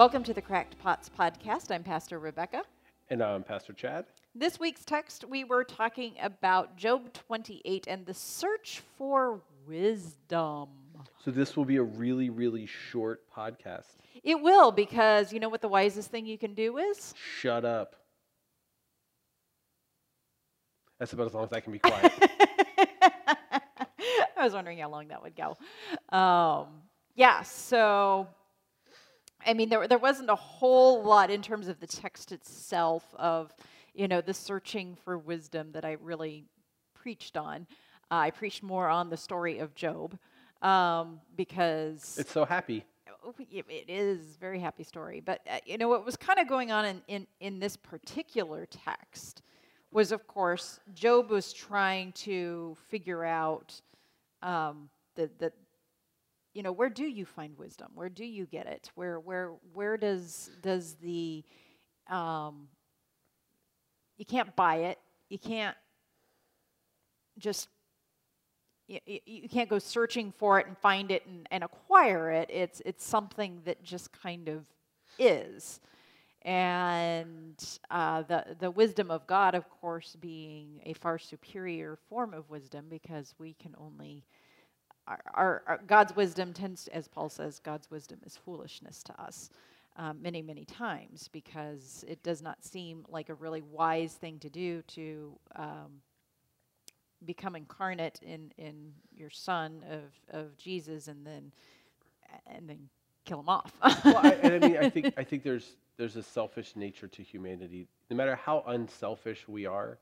Welcome to the Cracked Pots podcast. I'm Pastor Rebecca. And I'm Pastor Chad. This week's text, we were talking about Job 28 and the search for wisdom. So this will be a really, really short podcast. It will, because you know what the wisest thing you can do is? Shut up. That's about as long as I can be quiet. I was wondering how long that would go. Um, yeah, so I mean, there there wasn't a whole lot in terms of the text itself of you know the searching for wisdom that I really preached on. Uh, I preached more on the story of Job um, because it's so happy. Oh, it is a very happy story, but uh, you know what was kind of going on in, in in this particular text was, of course, Job was trying to figure out um, the the you know, where do you find wisdom? Where do you get it? Where where where does does the um, you can't buy it. You can't just you, you can't go searching for it and find it and, and acquire it. It's it's something that just kind of is. And uh, the the wisdom of God, of course, being a far superior form of wisdom, because we can only our, our, our, God's wisdom tends, to, as Paul says, God's wisdom is foolishness to us um, many, many times because it does not seem like a really wise thing to do to um, become incarnate in, in your Son of, of Jesus and then and then kill him off. well, I, and I mean, I think I think there's there's a selfish nature to humanity. No matter how unselfish we are,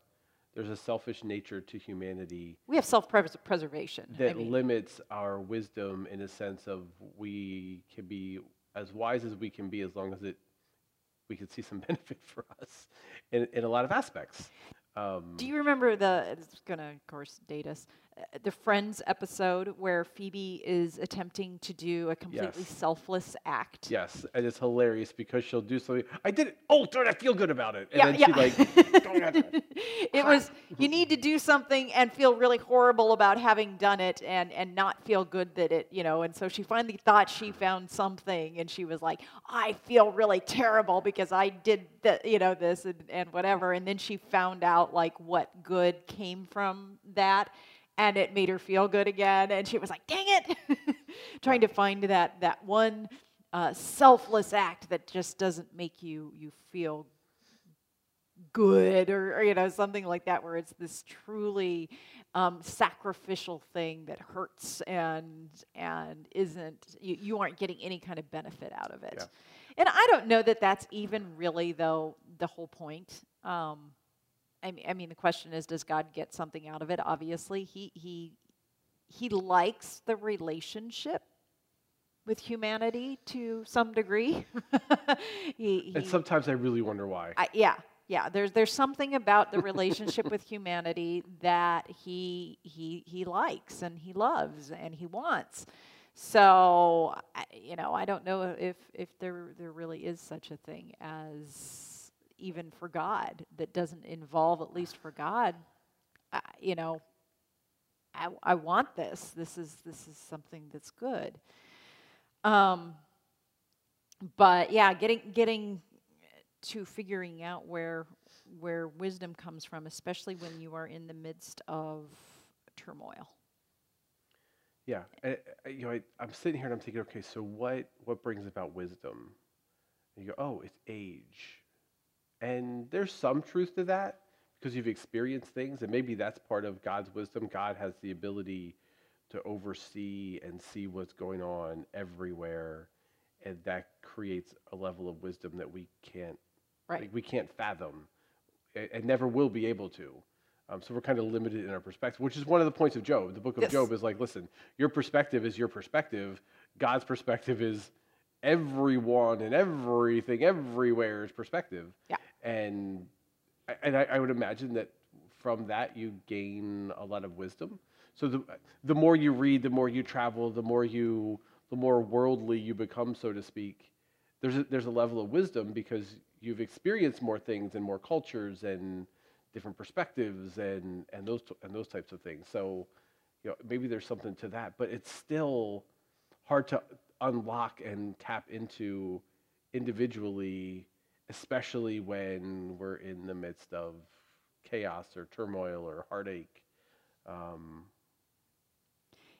there's a selfish nature to humanity. We have self preservation. That I mean. limits our wisdom in a sense of we can be as wise as we can be as long as it we can see some benefit for us in, in a lot of aspects. Um, Do you remember the? It's gonna, of course, date us Uh, the Friends episode where Phoebe is attempting to do a completely yes. selfless act. Yes, and it's hilarious because she'll do something. I did it. Oh, darn! I feel good about it. And yeah, then yeah. she like. it was you need to do something and feel really horrible about having done it and and not feel good that it you know. And so she finally thought she found something, and she was like, I feel really terrible because I did the you know this and, and whatever. And then she found out like what good came from that and it made her feel good again and she was like dang it trying to find that that one uh, selfless act that just doesn't make you you feel good or, or, you know something like that where it's this truly um, sacrificial thing that hurts and and isn't you, you aren't getting any kind of benefit out of it yeah. and i don't know that that's even really though the whole point um, I mean, I mean, the question is, does God get something out of it? Obviously, he he he likes the relationship with humanity to some degree. he, he, and sometimes I really wonder why. I, yeah, yeah. There's there's something about the relationship with humanity that he he he likes and he loves and he wants. So you know, I don't know if if there there really is such a thing as even for God that doesn't involve, at least for God, uh, you know, I, I want this. This is this is something that's good. Um, but yeah, getting getting to figuring out where where wisdom comes from, especially when you are in the midst of turmoil. Yeah, I, I, you know, I, am sitting here and I'm thinking, okay, so what what brings about wisdom? And you go, oh, it's age. And there's some truth to that because you've experienced things, and maybe that's part of God's wisdom. God has the ability to oversee and see what's going on everywhere, and that creates a level of wisdom that we can't right. like, we can't fathom, and never will be able to. Um, so we're kind of limited in our perspective, which is one of the points of Job. The book of yes. Job is like, listen, your perspective is your perspective. God's perspective is everyone and everything, everywhere's perspective. Yeah. And and I, I would imagine that from that you gain a lot of wisdom. So the the more you read, the more you travel, the more you the more worldly you become, so to speak. There's a, there's a level of wisdom because you've experienced more things and more cultures and different perspectives and and those and those types of things. So you know maybe there's something to that, but it's still hard to unlock and tap into individually, especially when we're in the midst of chaos or turmoil or heartache. Um,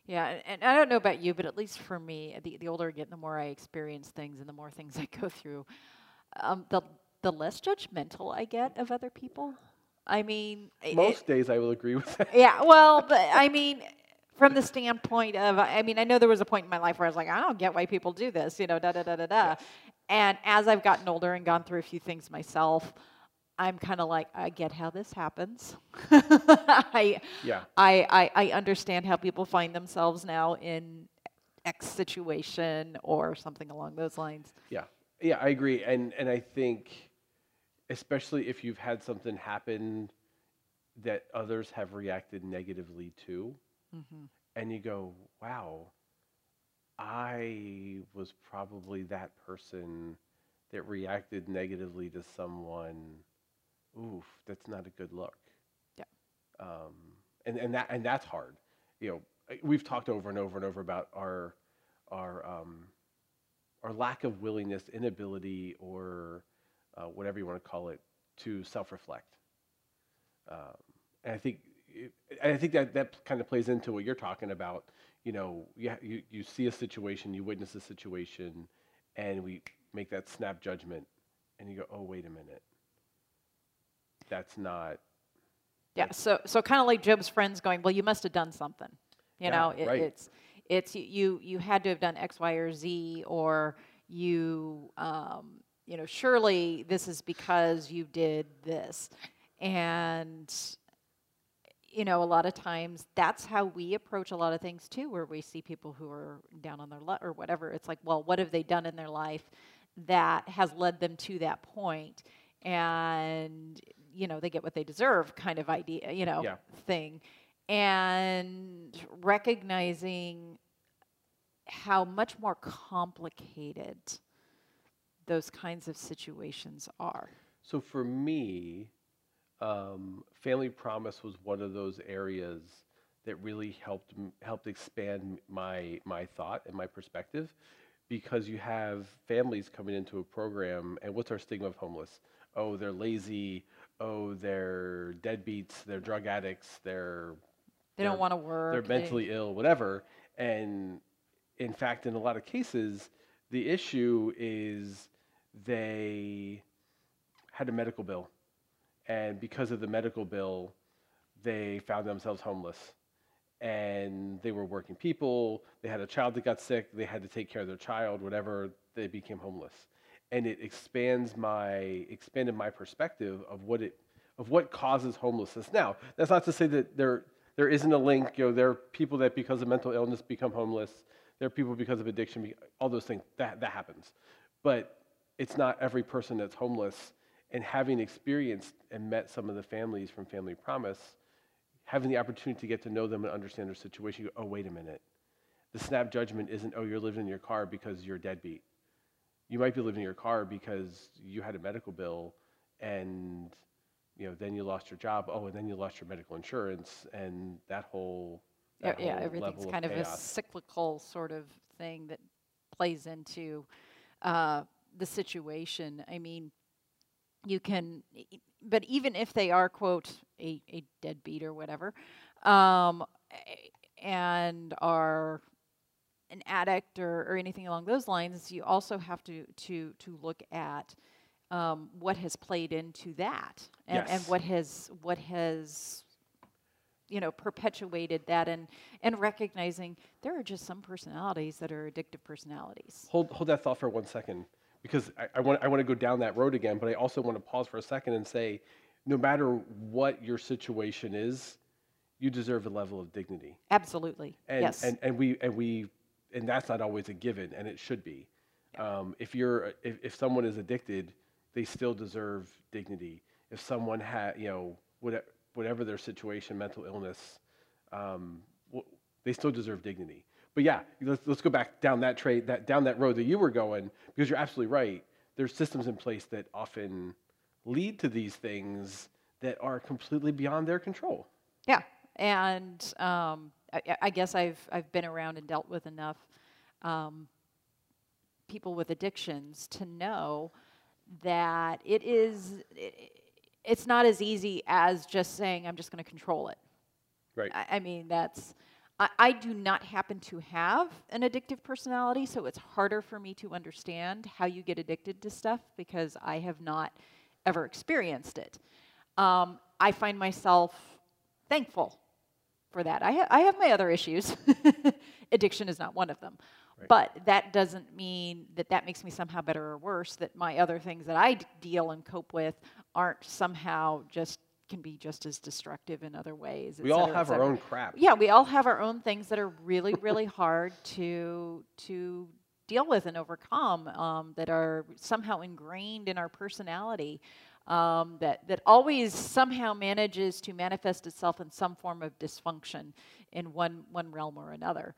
Yeah, and, I don't know about you, but at least for me, the, the older I get, the more I experience things and the more things I go through, um, the, the less judgmental I get of other people. I mean, most days I will agree with that. yeah, well, but I mean, from the standpoint of, I mean, I know there was a point in my life where I was like, I don't get why people do this, you know, da da da da da. And as I've gotten older and gone through a few things myself, I'm kind of like, I get how this happens. I, Yeah. I, I, I understand how people find themselves now in X situation or something along those lines. Yeah, yeah, I agree, and and I think, especially if you've had something happen that others have reacted negatively to, mm-hmm. and you go, "Wow, I was probably that person that reacted negatively to someone. Oof, that's not a good look." Yeah. Um, and and that and that's hard. You know, we've talked over and over and over about our our um, our lack of willingness, inability, or uh, whatever you want to call it, to self-reflect. Um, and I think, it, and I think that that kind of plays into what you're talking about. You know, you, you you see a situation, you witness a situation, and we make that snap judgment, and you go, "Oh, wait a minute, that's not." Yeah, so so kind of like Job's friends going, well, you must have done something. You Yeah, know, it, right. it's it's you you had to have done X, Y, or Z, or you um, you know surely this is because you did this, and you know a lot of times that's how we approach a lot of things too, where we see people who are down on their luck or whatever. It's like, well, what have they done in their life that has led them to that point? and you know they get what they deserve kind of idea you know Yeah. thing and recognizing how much more complicated those kinds of situations are So for me, um, Family Promise was one of those areas that really helped helped expand my my thought and my perspective, because you have families coming into a program, and what's our stigma of homeless? Oh, they're lazy. Oh, they're deadbeats. They're drug addicts. They're they don't want to work they're they- mentally ill, whatever. And in fact, in a lot of cases, the issue is they had a medical bill. And because of the medical bill, they found themselves homeless. And they were working people, they had a child that got sick, they had to take care of their child, whatever, they became homeless. And it expands my expanded my perspective of what it of what causes homelessness. Now, that's not to say that there there isn't a link. You know, there are people that because of mental illness become homeless. There are people because of addiction, all those things. That that happens, but it's not every person that's homeless. And having experienced and met some of the families from Family Promise, having the opportunity to get to know them and understand their situation, you go, oh wait a minute, the snap judgment isn't oh you're living in your car because you're deadbeat. You might be living in your car because you had a medical bill and you know, then you lost your job. Oh, and then you lost your medical insurance, and that whole Yeah, that yeah, whole everything's kind of, a cyclical sort of thing that plays into uh, the situation. I mean, you can, but even if they are quote a, a deadbeat or whatever, um, and are an addict or, or anything along those lines, you also have to to to look at um, what has played into that and, and what has what has you know perpetuated that and and recognizing there are just some personalities that are addictive personalities. Hold hold that thought for one second, because I, I want I want to go down that road again, but I also want to pause for a second and say, no matter what your situation is, you deserve a level of dignity. absolutely. And, yes. and and we and we and that's not always a given and it should be. Um, if you're if, if someone is addicted they still deserve dignity. If someone had you know whatever, whatever their situation mental illness um, w- they still deserve dignity but yeah let's, let's go back down that trade that down that road that you were going because you're absolutely right. There's systems in place that often lead to these things that are completely beyond their control. Yeah, and um, I, I- guess I've I've been around and dealt with enough um, people with addictions to know that it is it, it's not as easy as just saying i'm just going to control it. Right. I, I mean that's I, I do not happen to have an addictive personality so it's harder for me to understand how you get addicted to stuff because i have not ever experienced it. Um, i find myself thankful for that. I, ha- I have my other issues. Addiction is not one of them. Right. but that doesn't mean that that makes me somehow better or worse that my other things that i d- deal and cope with aren't somehow just can be just as destructive in other ways We all cetera, have our own crap. yeah we all have our own things that are really really hard to to deal with and overcome um, that are somehow ingrained in our personality um, that that always somehow manages to manifest itself in some form of dysfunction in one one realm or another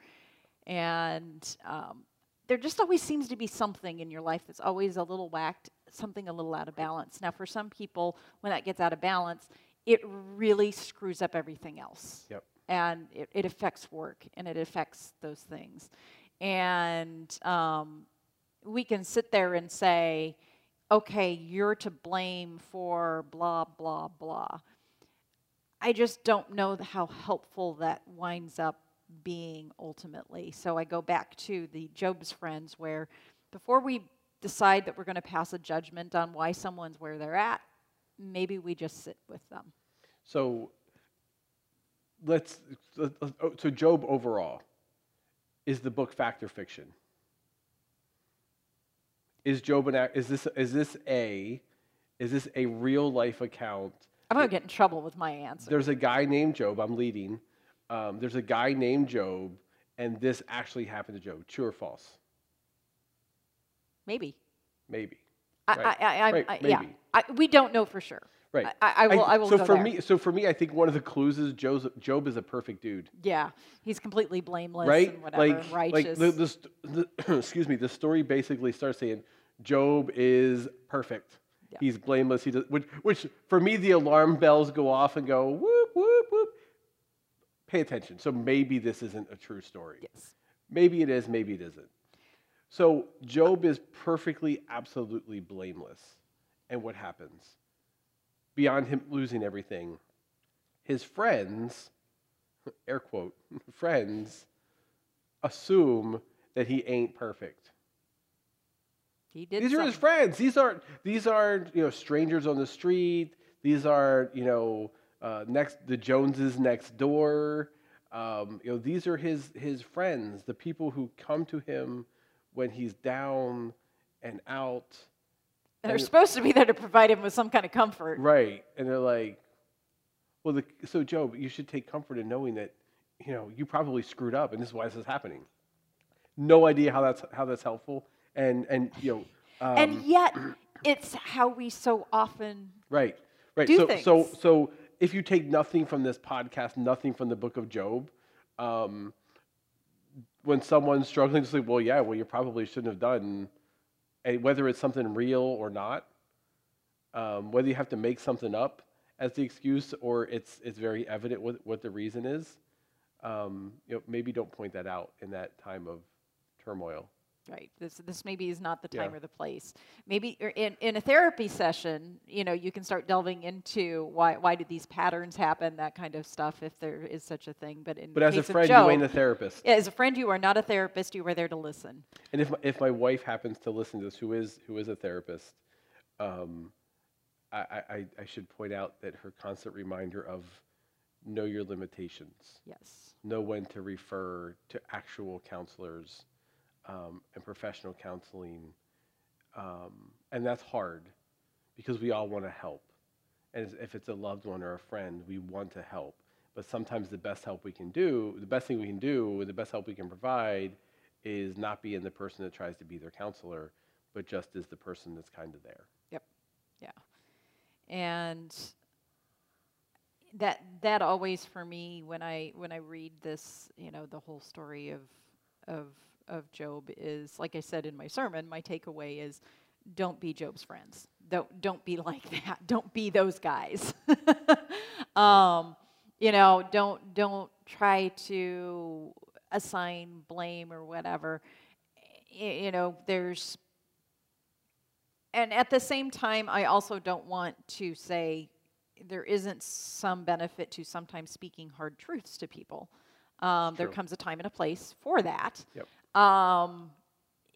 and um, there just always seems to be something in your life that's always a little whacked, something a little out of balance. Now, for some people, when that gets out of balance, it really screws up everything else. Yep. And it, it affects work and it affects those things. And um, we can sit there and say, okay, you're to blame for blah, blah, blah. I just don't know how helpful that winds up being ultimately. So I go back to the Job's friends where before we decide that we're going to pass a judgment on why someone's where they're at, maybe we just sit with them. So let's, let- let- oh, so Job overall is the book fact or fiction? Is Job an is this is this a is this a real life account? I'm going to get in trouble with my answer. There's a guy named Job. I'm leading. Um, there's a guy named Job, and this actually happened to Job. True or false? Maybe. Maybe. I, Right. I, I, Right, I, yeah. I, we don't know for sure. Right. I, I will. I, will so for there. me, so for me, I think one of the clues is Joe's, Job is a perfect dude. yeah, he's completely blameless right? and whatever, like, righteous. like the, the, the excuse me, the story basically starts saying Job is perfect. Yeah. He's blameless. He does, which, which for me, the alarm bells go off and go whoop whoop whoop. Pay attention. So maybe this isn't a true story. yes. Maybe it is. Maybe it isn't. So Job is perfectly, absolutely blameless. And what happens? Beyond him losing everything, his friends, air quote, friends, assume that he ain't perfect. He did. These are his friends. These aren't these aren't you know strangers on the street. These are you know uh, next the Joneses next door. Um, you know these are his his friends, the people who come to him when he's down and out. And they're and- supposed to be there to provide him with some kind of comfort. Right, and they're like, well, the, so Job, you should take comfort in knowing that you know you probably screwed up, and this is why this is happening. No idea how that's how that's helpful, and and you know. Um, and yet, it's how we so often. Right. Right. so so so if you take nothing from this podcast, nothing from the book of Job, um, when someone's struggling to say, well, yeah, well, you probably shouldn't have done, and whether it's something real or not, um, whether you have to make something up as the excuse or it's it's very evident what, what the reason is, um, you know, maybe don't point that out in that time of turmoil. Right. This this maybe is not the Yeah. time or the place. Maybe in, in a therapy session, you know, you can start delving into why why did these patterns happen, that kind of stuff, if there is such a thing. But in But as a friend, Job, you ain't a therapist. yeah, as a friend, you are not a therapist. You are there to listen. And if my, if my wife happens to listen to this, who is who is a therapist, um, I, I, I- I should point out that her constant reminder of know your limitations, Yes. know when to refer to actual counselors um, and professional counseling, um, and that's hard because we all want to help, and if it's a loved one or a friend, we want to help. But sometimes the best help we can do, the best thing we can do, the best help we can provide, is not being the person that tries to be their counselor, but just is the person that's kind of there. Yep. Yeah. And that that always for me when I when I read this, you know, the whole story of of of Job is like I said in my sermon, my takeaway is don't be Job's friends. Don't don't be like that. Don't be those guys. um, you know, don't don't try to assign blame or whatever you know, there's, and at the same time, I also don't want to say there isn't some benefit to sometimes speaking hard truths to people. Um, there comes a time and a place for that. Yep. Um,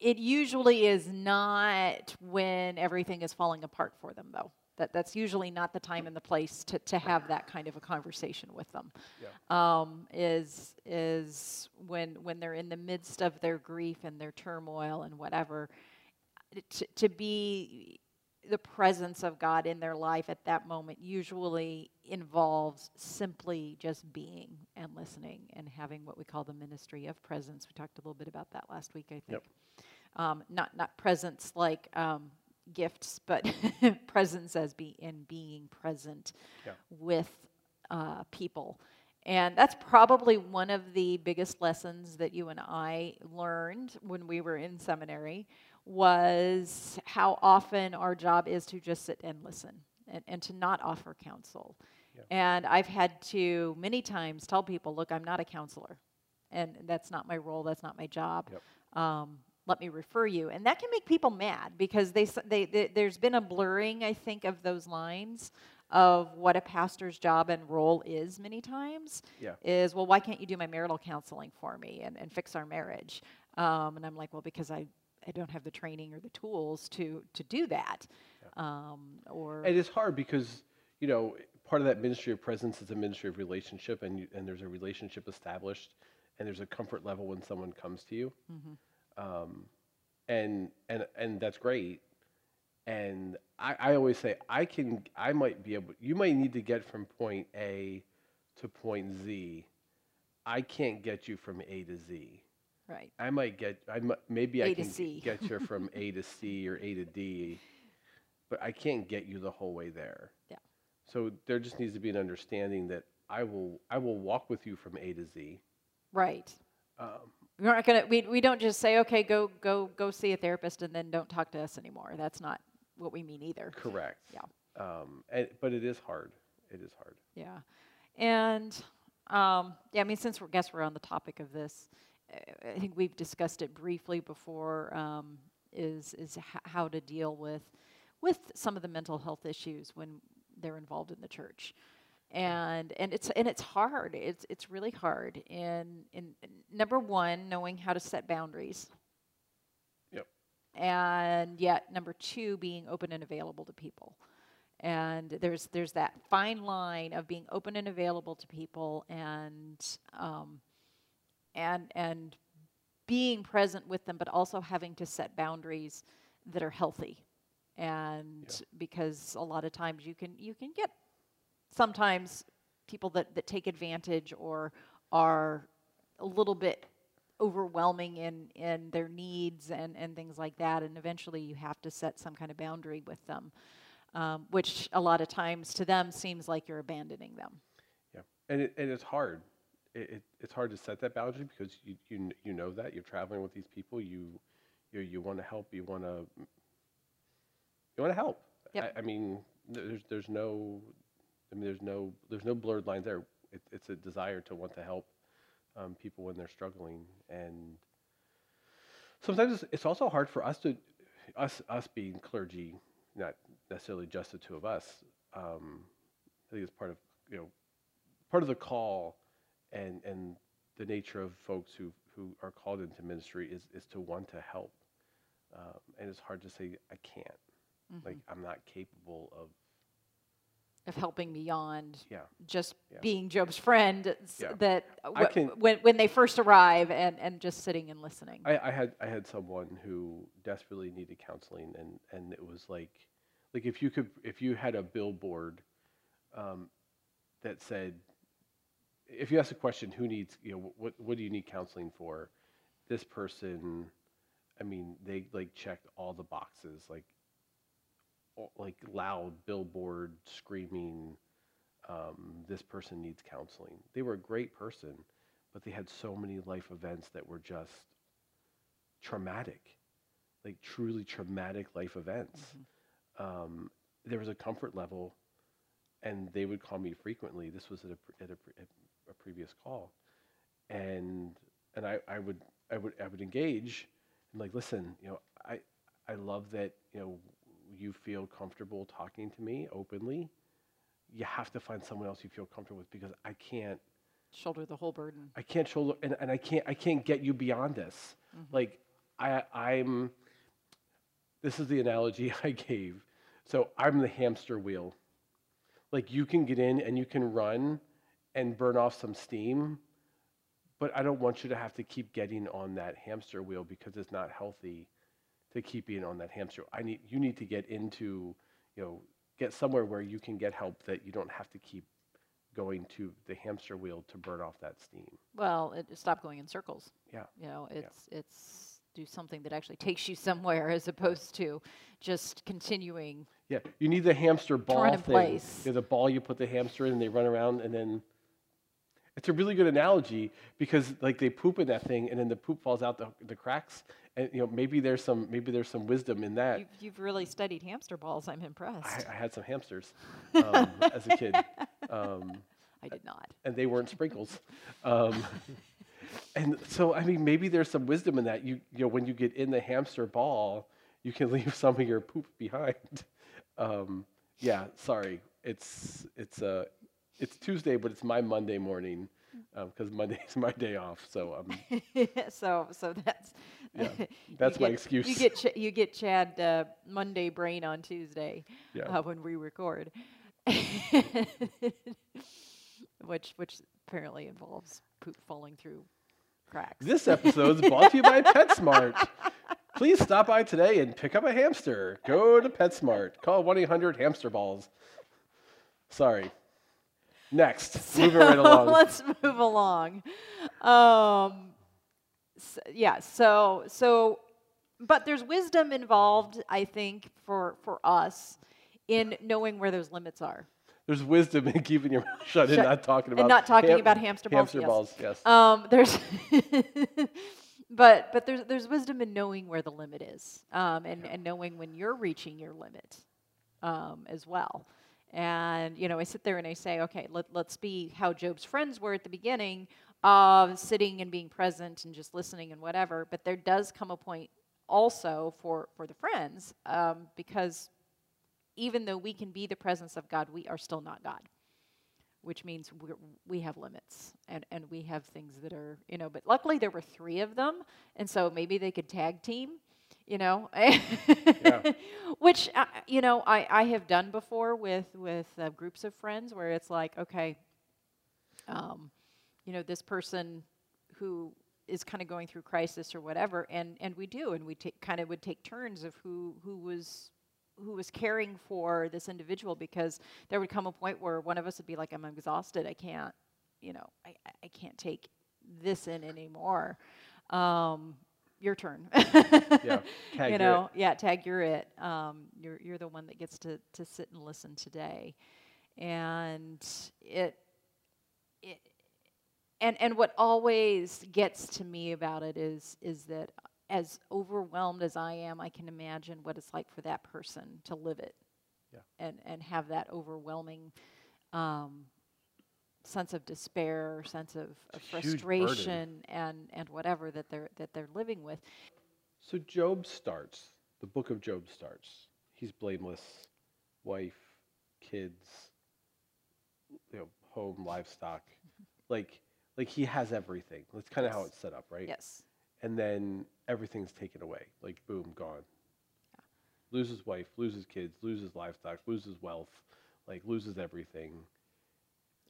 it usually is not when everything is falling apart for them, though. That, that's usually not the time and the place to, to have that kind of a conversation with them. Um, is is when when they're in the midst of their grief and their turmoil and whatever, to, to be the presence of God in their life at that moment usually involves simply just being and listening and having what we call the ministry of presence. We talked a little bit about that last week, I think. Yep. Um, not not presence like um, gifts, but presence as be in being present Yeah. with uh, people. And that's probably one of the biggest lessons that you and I learned when we were in seminary was how often our job is to just sit and listen and, and to not offer counsel. Yeah. And I've had to many times tell people, look, I'm not a counselor. And that's not my role, that's not my job. Yep. Um, let me refer you. And that can make people mad because they, they, they, there's been a blurring, I think, of those lines of what a pastor's job and role is many times Yeah. is well why can't you do my marital counseling for me and, and fix our marriage um, and i'm like well because I, I don't have the training or the tools to to do that um, or And it's hard because, you know, part of that ministry of presence is a ministry of relationship, and, you, and there's a relationship established, and there's a comfort level when someone comes to you. Um, and, and, and that's great. And I, I always say, I can, I might be able, you might need to get from point A to point Z. I can't get you from A to Z. right I might get, I mi- maybe A I can C. get you from A to C or A to D, but I can't get you the whole way there. Yeah. So there just needs to be an understanding that I will, I will walk with you from A to Z. right Um, we're not gonna we, we don't just say okay go go go see a therapist and then don't talk to us anymore that's not what we mean either correct. Yeah. Um, and, but it is hard. It is hard. Yeah, and um, yeah, I mean, since we're guess we're on the topic of this, I think we've discussed it briefly before. Um, is is h- how to deal with with some of the mental health issues when they're involved in the church, and and it's and it's hard. It's it's really hard. In in number one, knowing how to set boundaries. Yep. And yet, number two, being open and available to people and there's there's that fine line of being open and available to people and um, and and being present with them but also having to set boundaries that are healthy and because a lot of times you can you can get sometimes people that, that take advantage or are a little bit overwhelming in, in their needs and, and things like that. And eventually you have to set some kind of boundary with them, um, which a lot of times to them seems like you're abandoning them. Yeah. And, it, and it's hard. It, it, it's hard to set that boundary because you, you, you know that you're traveling with these people. You, you, you want to help. You want to, you want to help. Yep. I, I mean, there's, there's no, I mean, there's no, there's no blurred lines there. It, it's a desire to want to help um, people when they're struggling, and sometimes it's, it's also hard for us to, us, us being clergy, not necessarily just the two of us. Um, I think it's part of, you know, part of the call, and and the nature of folks who who are called into ministry is is to want to help, um, and it's hard to say I can't, like I'm not capable of, Of helping beyond yeah. just Yeah. being Job's friend, Yeah. that wh- can- when, when they first arrive and, and just sitting and listening. I, I had I had someone who desperately needed counseling, and and it was like, like if you could if you had a billboard, um, that said, if you ask a question, who needs you know what what do you need counseling for, this person, I mean they like checked all the boxes like, like loud billboard screaming, um, this person needs counseling. They were a great person, but they had so many life events that were just traumatic, like truly traumatic life events. Um, there was a comfort level, and they would call me frequently. This was at a, at a, at a previous call, and and I, I would I would I would engage, I'm like, listen, you know, I I love that you know you feel comfortable talking to me openly. You have to find someone else you feel comfortable with because I can't Shoulder the whole burden. I can't shoulder and, and I can't I can't get you beyond this. Mm-hmm. Like I I'm this is the analogy I gave. So I'm the hamster wheel. Like you can get in and you can run and burn off some steam, but I don't want you to have to keep getting on that hamster wheel because it's not healthy to keep being on that hamster. I need you need to get into, you know, get somewhere where you can get help that you don't have to keep going to the hamster wheel to burn off that steam. Well, it, stop going in circles. Yeah. You know, it's it's do something that actually takes you somewhere as opposed to just continuing. Yeah, you need the hamster ball thing. place. Yeah, the ball you put the hamster in and they run around and then it's a really good analogy because like they poop in that thing and then the poop falls out the, the cracks and you know maybe there's some maybe there's some wisdom in that. You've, you've really studied hamster balls. I'm impressed. I, I had some hamsters um, as a kid, um, I did not. and they weren't sprinkles. Um, and so, I mean, maybe there's some wisdom in that. You, you know, when you get in the hamster ball, you can leave some of your poop behind. Um, yeah, sorry, it's it's uh, it's Tuesday, but it's my Monday morning because Monday is my day off. So um, so so that's Yeah, that's my get- excuse. You get Ch- you get Chad uh, Monday brain on Tuesday Yeah. uh, when we record, which which apparently involves poop falling through cracks. this episode is brought to you by PetSmart. Please stop by today and pick up a hamster. Go to PetSmart. Call 1 800 Hamster Balls. Sorry. Next, moving right along. Let's move along. Um, s- yeah. So so, but there's wisdom involved, I think, for for us in knowing where those limits are. There's wisdom in keeping your mouth shut and not talking about and not talking ham- about hamster balls, Hamster yes. balls, yes. Um, there's, but but there's there's wisdom in knowing where the limit is, um, and and knowing when you're reaching your limit, um, as well. And you know, I sit there and I say, okay, let let's be how Job's friends were at the beginning of sitting and being present and just listening and whatever. But there does come a point also for for the friends, um, because even though we can be the presence of God, we are still not God which means we have limits and, and we have things that are, you know, but luckily there were three of them. And so maybe they could tag team, you know, which, uh, you know, I, I have done before with, with uh, groups of friends where it's like, okay, um, you know, this person who is kind of going through crisis or whatever, and, and we do, and we take, kind of would take turns of who, who was who was caring for this individual because there would come a point where one of us would be like, I'm exhausted. I can't, you know, I, I- I can't take this in anymore. Um, your turn. Yeah, tag you know, yeah, tag you're it. Um, you're you're the one that gets to to sit and listen today, and it it and and what always gets to me about it is is that as overwhelmed as I am, I can imagine what it's like for that person to live it, Yeah. and and have that overwhelming um, sense of despair, sense of, of It's a huge burden. frustration, and and whatever that they're that they're living with. So Job starts, the book of Job starts. He's blameless, wife, kids, you know, home, livestock. Mm-hmm. Like like he has everything. That's kind of how it's set up, right? Yes. And then everything's taken away. Like boom, gone. Yeah. Loses wife, loses kids, loses livestock, loses wealth, like loses everything.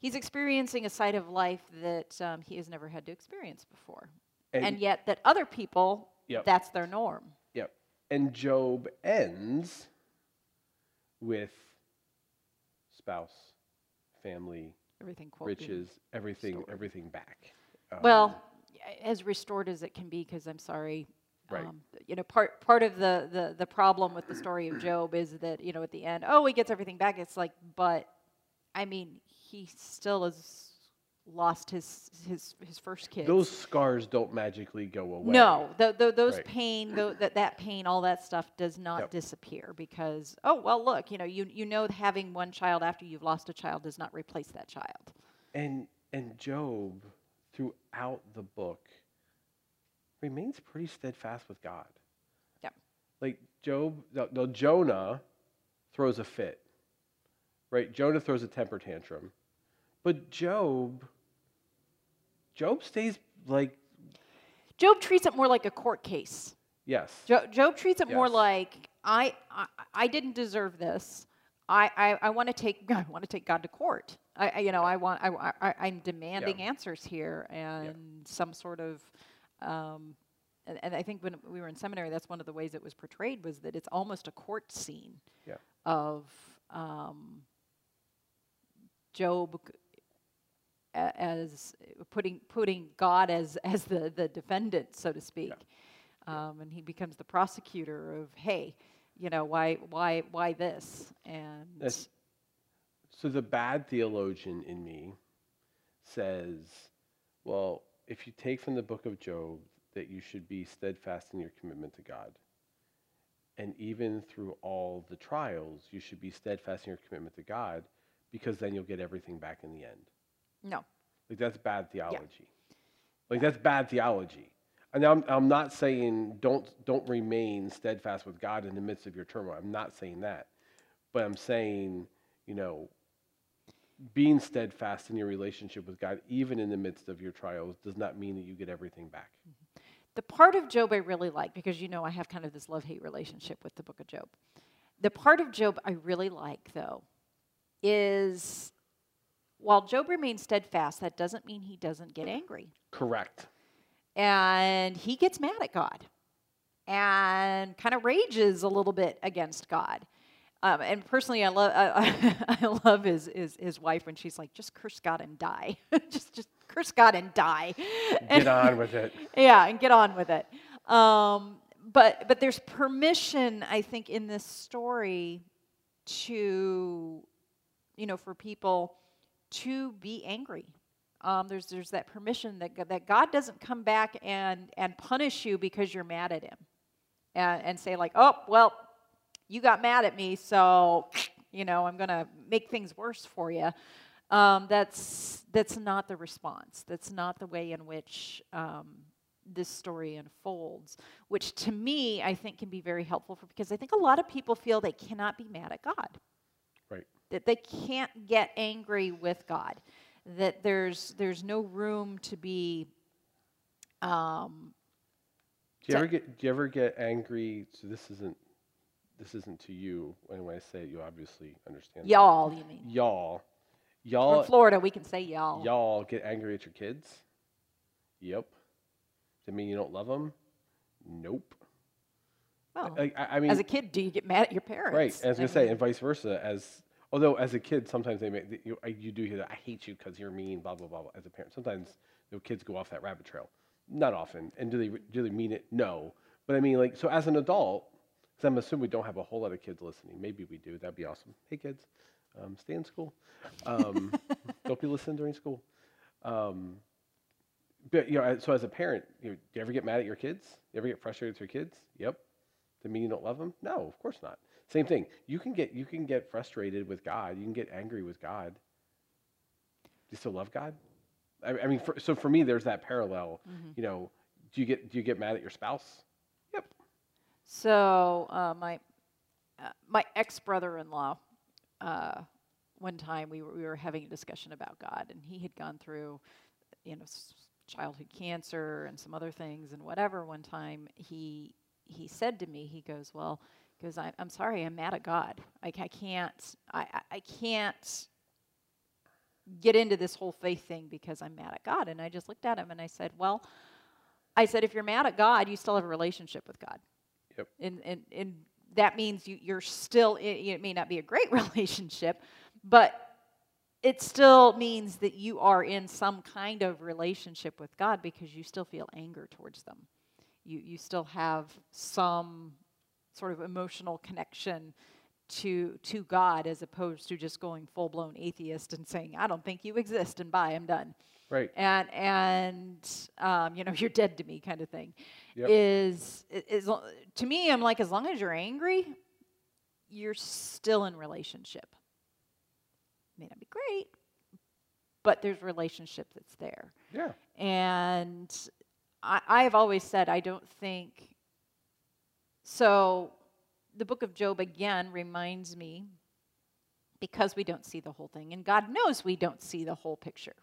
He's experiencing a side of life that um, he has never had to experience before. And, And, yet, that other people, Yep. that's their norm. Yep. And Job ends with spouse, family, Everything riches, everything, restored. everything back. Um, Well, as restored as it can be, because I'm sorry. Right. Um, you know, part part of the, the the problem with the story of Job is that you know at the end, oh, he gets everything back. It's like, but I mean, he still has lost his his his first kid. those scars don't magically go away. No, the, the, those Right. pain, tho- that that pain, all that stuff does not Yep. disappear because oh well, look, you know, you you know, having one child after you've lost a child does not replace that child. And and Job, throughout the book, remains pretty steadfast with God. Yeah. Like Job, no, no, Jonah throws a fit, right? Jonah throws a temper tantrum, but Job, Job stays like Job treats it more like a court case. yes, Jo- Job treats it more like I, I I didn't deserve this. I, I, I want to take I want to take God to court. I, I you know I want I, I I'm demanding answers here and some sort of um, and, and I think when we were in seminary, that's one of the ways it was portrayed was that it's almost a court scene Yeah. of um, Job as putting putting God as as the the defendant, so to speak, um, and he becomes the prosecutor of hey, you know why why why this? And That's- So the bad theologian in me says, well, if you take from the book of Job that you should be steadfast in your commitment to God, and even through all the trials, you should be steadfast in your commitment to God, because then you'll get everything back in the end. No Like that's bad theology. Like that's bad theology. And I'm, I'm not saying don't don't remain steadfast with God in the midst of your turmoil. I'm not saying that. But I'm saying, you know, being steadfast in your relationship with God, even in the midst of your trials, does not mean that you get everything back. The part of Job I really like, because you know I have kind of this love hate relationship with the book of Job. The part of Job I really like, though, is while Job remains steadfast, that doesn't mean he doesn't get angry. Correct. And he gets mad at God and kind of rages a little bit against God. Um, and personally, I love I, I love his, his his wife when she's like, "Just curse God and die, just just curse God and die." Get on with it. yeah, and get on with it. Um, but but there's permission, I think, in this story to, you know, for people to be angry. Um, there's there's that permission that that God doesn't come back and and punish you because you're mad at Him, and and say like, oh well, you got mad at me, so you know I'm gonna make things worse for you. Um, that's that's not the response. That's not the way in which um, this story unfolds. Which to me, I think can be very helpful for because I think a lot of people feel they cannot be mad at God. That they can't get angry with God. That there's there's no room to be. Um, Do you ever get do you ever get angry? So this isn't this isn't to you. And when I say it, you obviously understand. y'all, you mean? Y'all. Y'all in Florida, we can say y'all. Y'all get angry at your kids? Yep. Does it mean you don't love them? Nope. Well, I, I mean, as a kid, do you get mad at your parents? right? As I was gonna I say, and vice versa. As although as a kid, sometimes they make you, you do hear that I hate you because you're mean, blah blah blah. blah," As a parent, sometimes you know, kids go off that rabbit trail. Not often. And do they do they mean it? No. But I mean, like, so as an adult, because I'm assuming we don't have a whole lot of kids listening. Maybe we do. That'd be awesome. Hey, kids, um, stay in school. Um, don't be listening during school. Um, but you know, so as a parent, you know, do you ever get mad at your kids? You ever get frustrated with your kids? Yep. Does it mean you don't love them? No, of course not. Same thing. You can get you can get frustrated with God. You can get angry with God. Do you still love God? I, I mean, for, so for me, there's that parallel. Mhm. You know, do you get do you get mad at your spouse? Yep. So uh, my uh, my ex brother-in-law, uh, one time we were, we were having a discussion about God, and he had gone through, you know, childhood cancer and some other things and whatever. One time he he said to me, he goes, "Well, because I, I'm sorry, I'm mad at God. Like I can't, I, I, I can't." get into this whole faith thing because I'm mad at God. And I just looked at him and I said, Well, I said, if you're mad at God, you still have a relationship with God. Yep. And, and, and that means you, you're still, it, it may not be a great relationship, but it still means that you are in some kind of relationship with God because you still feel anger towards them. You, you still have some sort of emotional connection to to God as opposed to just going full blown atheist and saying I don't think you exist and bye I'm done Right. and and um, you know you're dead to me kind of thing Yep. is is to me I'm like as long as you're angry you're still in relationship may not be great but there's relationship that's there Yeah. and I, I have always said I don't think so. The book of Job again reminds me because we don't see the whole thing, and God knows we don't see the whole picture.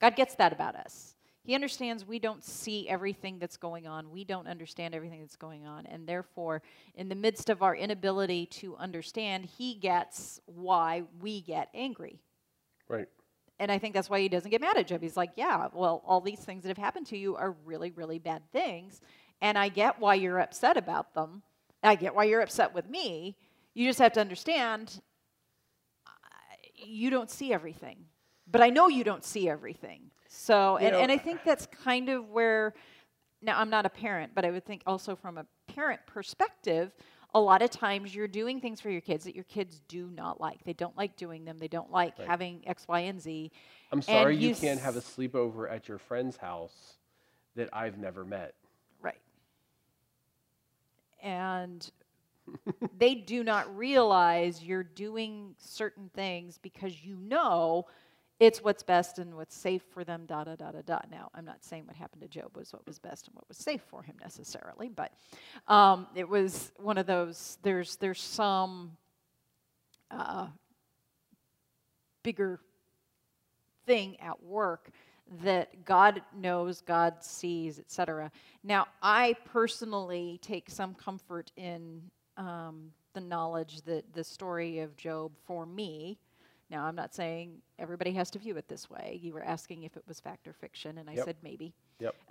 God gets that about us. He understands we don't see everything that's going on. We don't understand everything that's going on. And therefore, in the midst of our inability to understand, He gets why we get angry. Right. And I think that's why He doesn't get mad at Job. He's like, yeah, well, all these things that have happened to you are really, really bad things. And I get why you're upset about them. I get why you're upset with me. You just have to understand you don't see everything. But I know you don't see everything. So, and, know- and I think that's kind of where, now I'm not a parent, but I would think also from a parent perspective, a lot of times you're doing things for your kids that your kids do not like. They don't like doing them, they don't like Right. having X, Y, and Z. I'm sorry you, you can't have a sleepover at your friend's house that I've never met. And they do not realize you're doing certain things because you know it's what's best and what's safe for them, da da da da da. Now, I'm not saying what happened to Job was what was best and what was safe for him necessarily, but um, it was one of those. There's there's some uh, bigger thing at work that God knows, God sees, etc. Now, I personally take some comfort in um, the knowledge that the story of Job for me. Now, I'm not saying everybody has to view it this way. You were asking if it was fact or fiction, and I Yep. said maybe. Yep.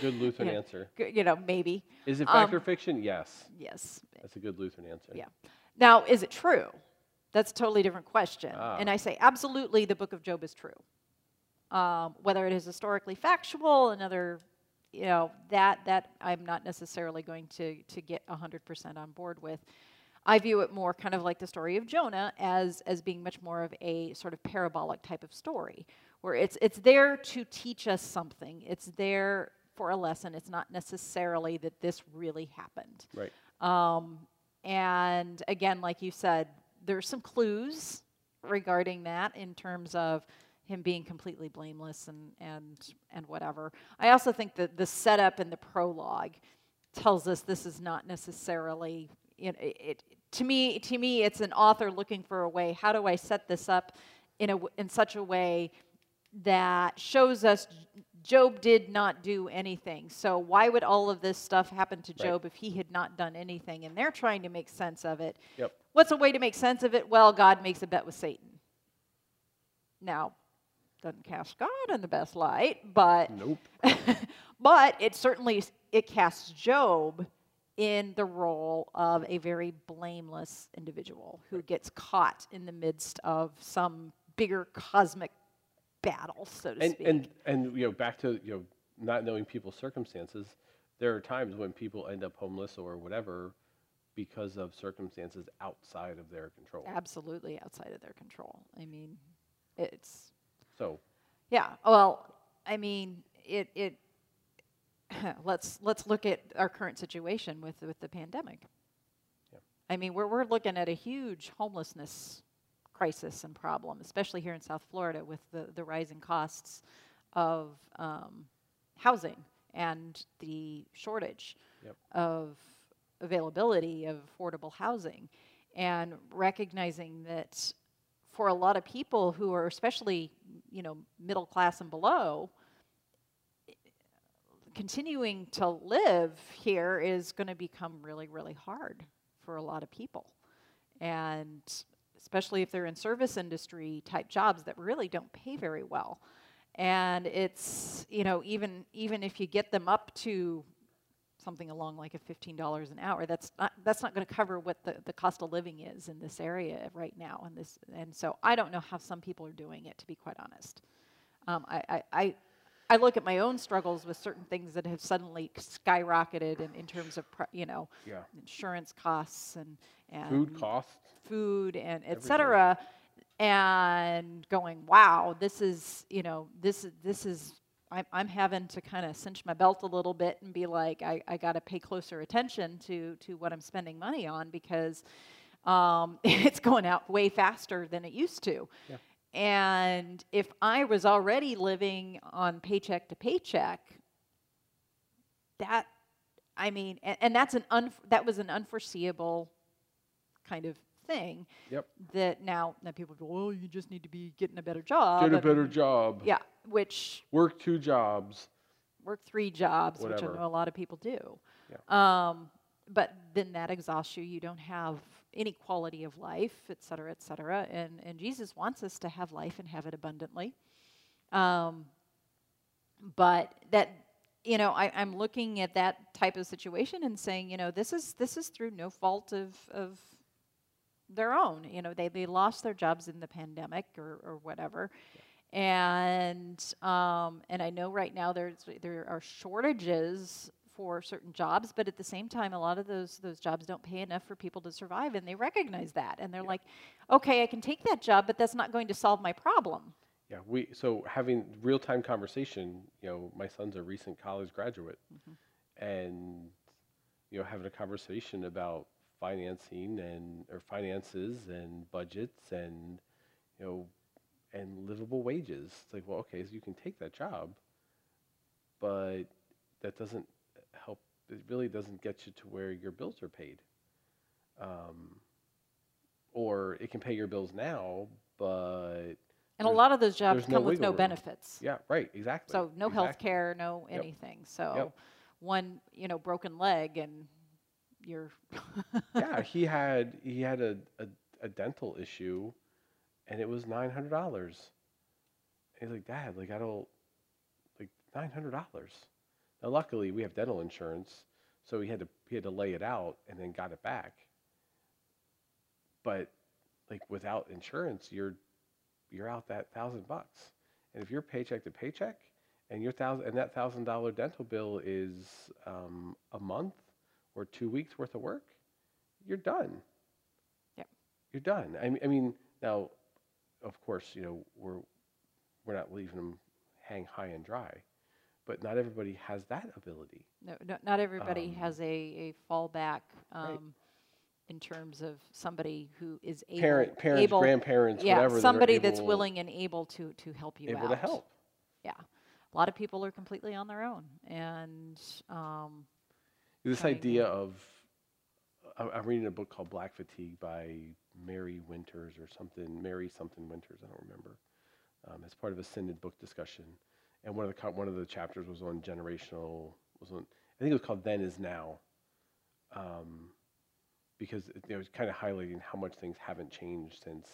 Good Lutheran Yeah. answer. You know, maybe. Is it fact Um, or fiction? Yes. Yes. That's a good Lutheran answer. Yeah. Now, is it true? That's a totally different question. Ah. And I say, absolutely, the book of Job is true. Um, whether it is historically factual, another, you know, that that I'm not necessarily going to to get 100% on board with. I view it more kind of like the story of Jonah as as being much more of a sort of parabolic type of story, where it's it's there to teach us something. It's there for a lesson. It's not necessarily that this really happened. Right. Um, and again, like you said, there's some clues regarding that in terms of him being completely blameless and and and whatever. I also think that the setup in the prologue tells us this is not necessarily you know, it, it to me to me it's an author looking for a way how do I set this up in a in such a way that shows us Job did not do anything. So why would all of this stuff happen to Right. Job if he had not done anything? And they're trying to make sense of it. Yep. What's a way to make sense of it? Well, God makes a bet with Satan. Now, doesn't cast God in the best light, but Nope. but it certainly it casts Job in the role of a very blameless individual who gets caught in the midst of some bigger cosmic battle, so to And speak. and and you know, back to you know, not knowing people's circumstances. There are times when people end up homeless or whatever because of circumstances outside of their control. Absolutely outside of their control. I mean, it's So yeah. Well, I mean, it it. let's let's look at our current situation with with the pandemic. Yeah. I mean, we're we're looking at a huge homelessness crisis and problem, especially here in South Florida with the the rising costs of um, housing and the shortage Yep. of availability of affordable housing, and recognizing that for a lot of people who are especially you know middle class and below continuing to live here is going to become really really hard for a lot of people. And especially if they're in service industry type jobs that really don't pay very well. And it's you know even even if you get them up to something along like a $15 an hour that's not that's not going to cover what the, the cost of living is in this area right now and this and so i don't know how some people are doing it to be quite honest um, I, I, I I look at my own struggles with certain things that have suddenly skyrocketed in, in terms of you know yeah. insurance costs and and Food costs. food and etc. And going, wow, this is, you know, this this is, I'm, I'm having to kind of cinch my belt a little bit and be like, I, I got to pay closer attention to, to what I'm spending money on because um, it's going out way faster than it used to. Yeah. And if I was already living on paycheck to paycheck, that, I mean, and, and that's an un, that was an unforeseeable kind of thing. Yep. That now, that people go, well, you just need to be getting a better job. Get a better job. Yeah, which Work two jobs. work three jobs, which I know a lot of people do. Yeah. Um, but then that exhausts you. You don't have any quality of life, et cetera, et cetera. And, and Jesus wants us to have life and have it abundantly. Um, but that, you know, I, I'm looking at that type of situation and saying, you know, this is this is through no fault of of their own. You know, they they lost their jobs in the pandemic or or whatever. And um, and I know right now there's there are shortages for certain jobs, but at the same time, a lot of those those jobs don't pay enough for people to survive, and they recognize that, and they're like, okay, I can take that job, but that's not going to solve my problem. Yeah, we so having real time conversation. You know, my son's a recent college graduate, and you know, having a conversation about financing and or finances and budgets and you know and livable wages. It's like, well, okay, so you can take that job, but that doesn't help. It really doesn't get you to where your bills are paid. Um, or it can pay your bills now, but And a lot of those jobs there's no come with no room. benefits. yeah, right, exactly. So no exactly. health care, no Yep. anything. So one, you know, broken leg and you're yeah, he had he had a, a, a dental issue, and it was nine hundred dollars. He's like, Dad, like I don't like nine hundred dollars. Now, luckily, we have dental insurance, so he had to he had to lay it out and then got it back. But like without insurance, you're you're out that thousand bucks, and if you're paycheck to paycheck, and your thousand and that thousand dollar dental bill is um, a month or two weeks worth of work, you're done. Yep. You're done. I mean, I mean, now, of course, you know, we're we're not leaving them hang high and dry, but not everybody has that ability. no, no, not everybody Um, has a, a fallback um, right. in terms of somebody who is able, Parent, parents, able grandparents, yeah, whatever. that somebody that's willing and able to to help you able out. to help. Yeah, a lot of people are completely on their own, and um, This idea of, I'm reading a book called Black Fatigue by Mary Winters or something, Mary something Winters, I don't remember. Um, it's part of a Synod book discussion, and one of the one of the chapters was on generational. Was on, I think it was called "Then Is Now," um, because it, know, it's kind of highlighting how much things haven't changed since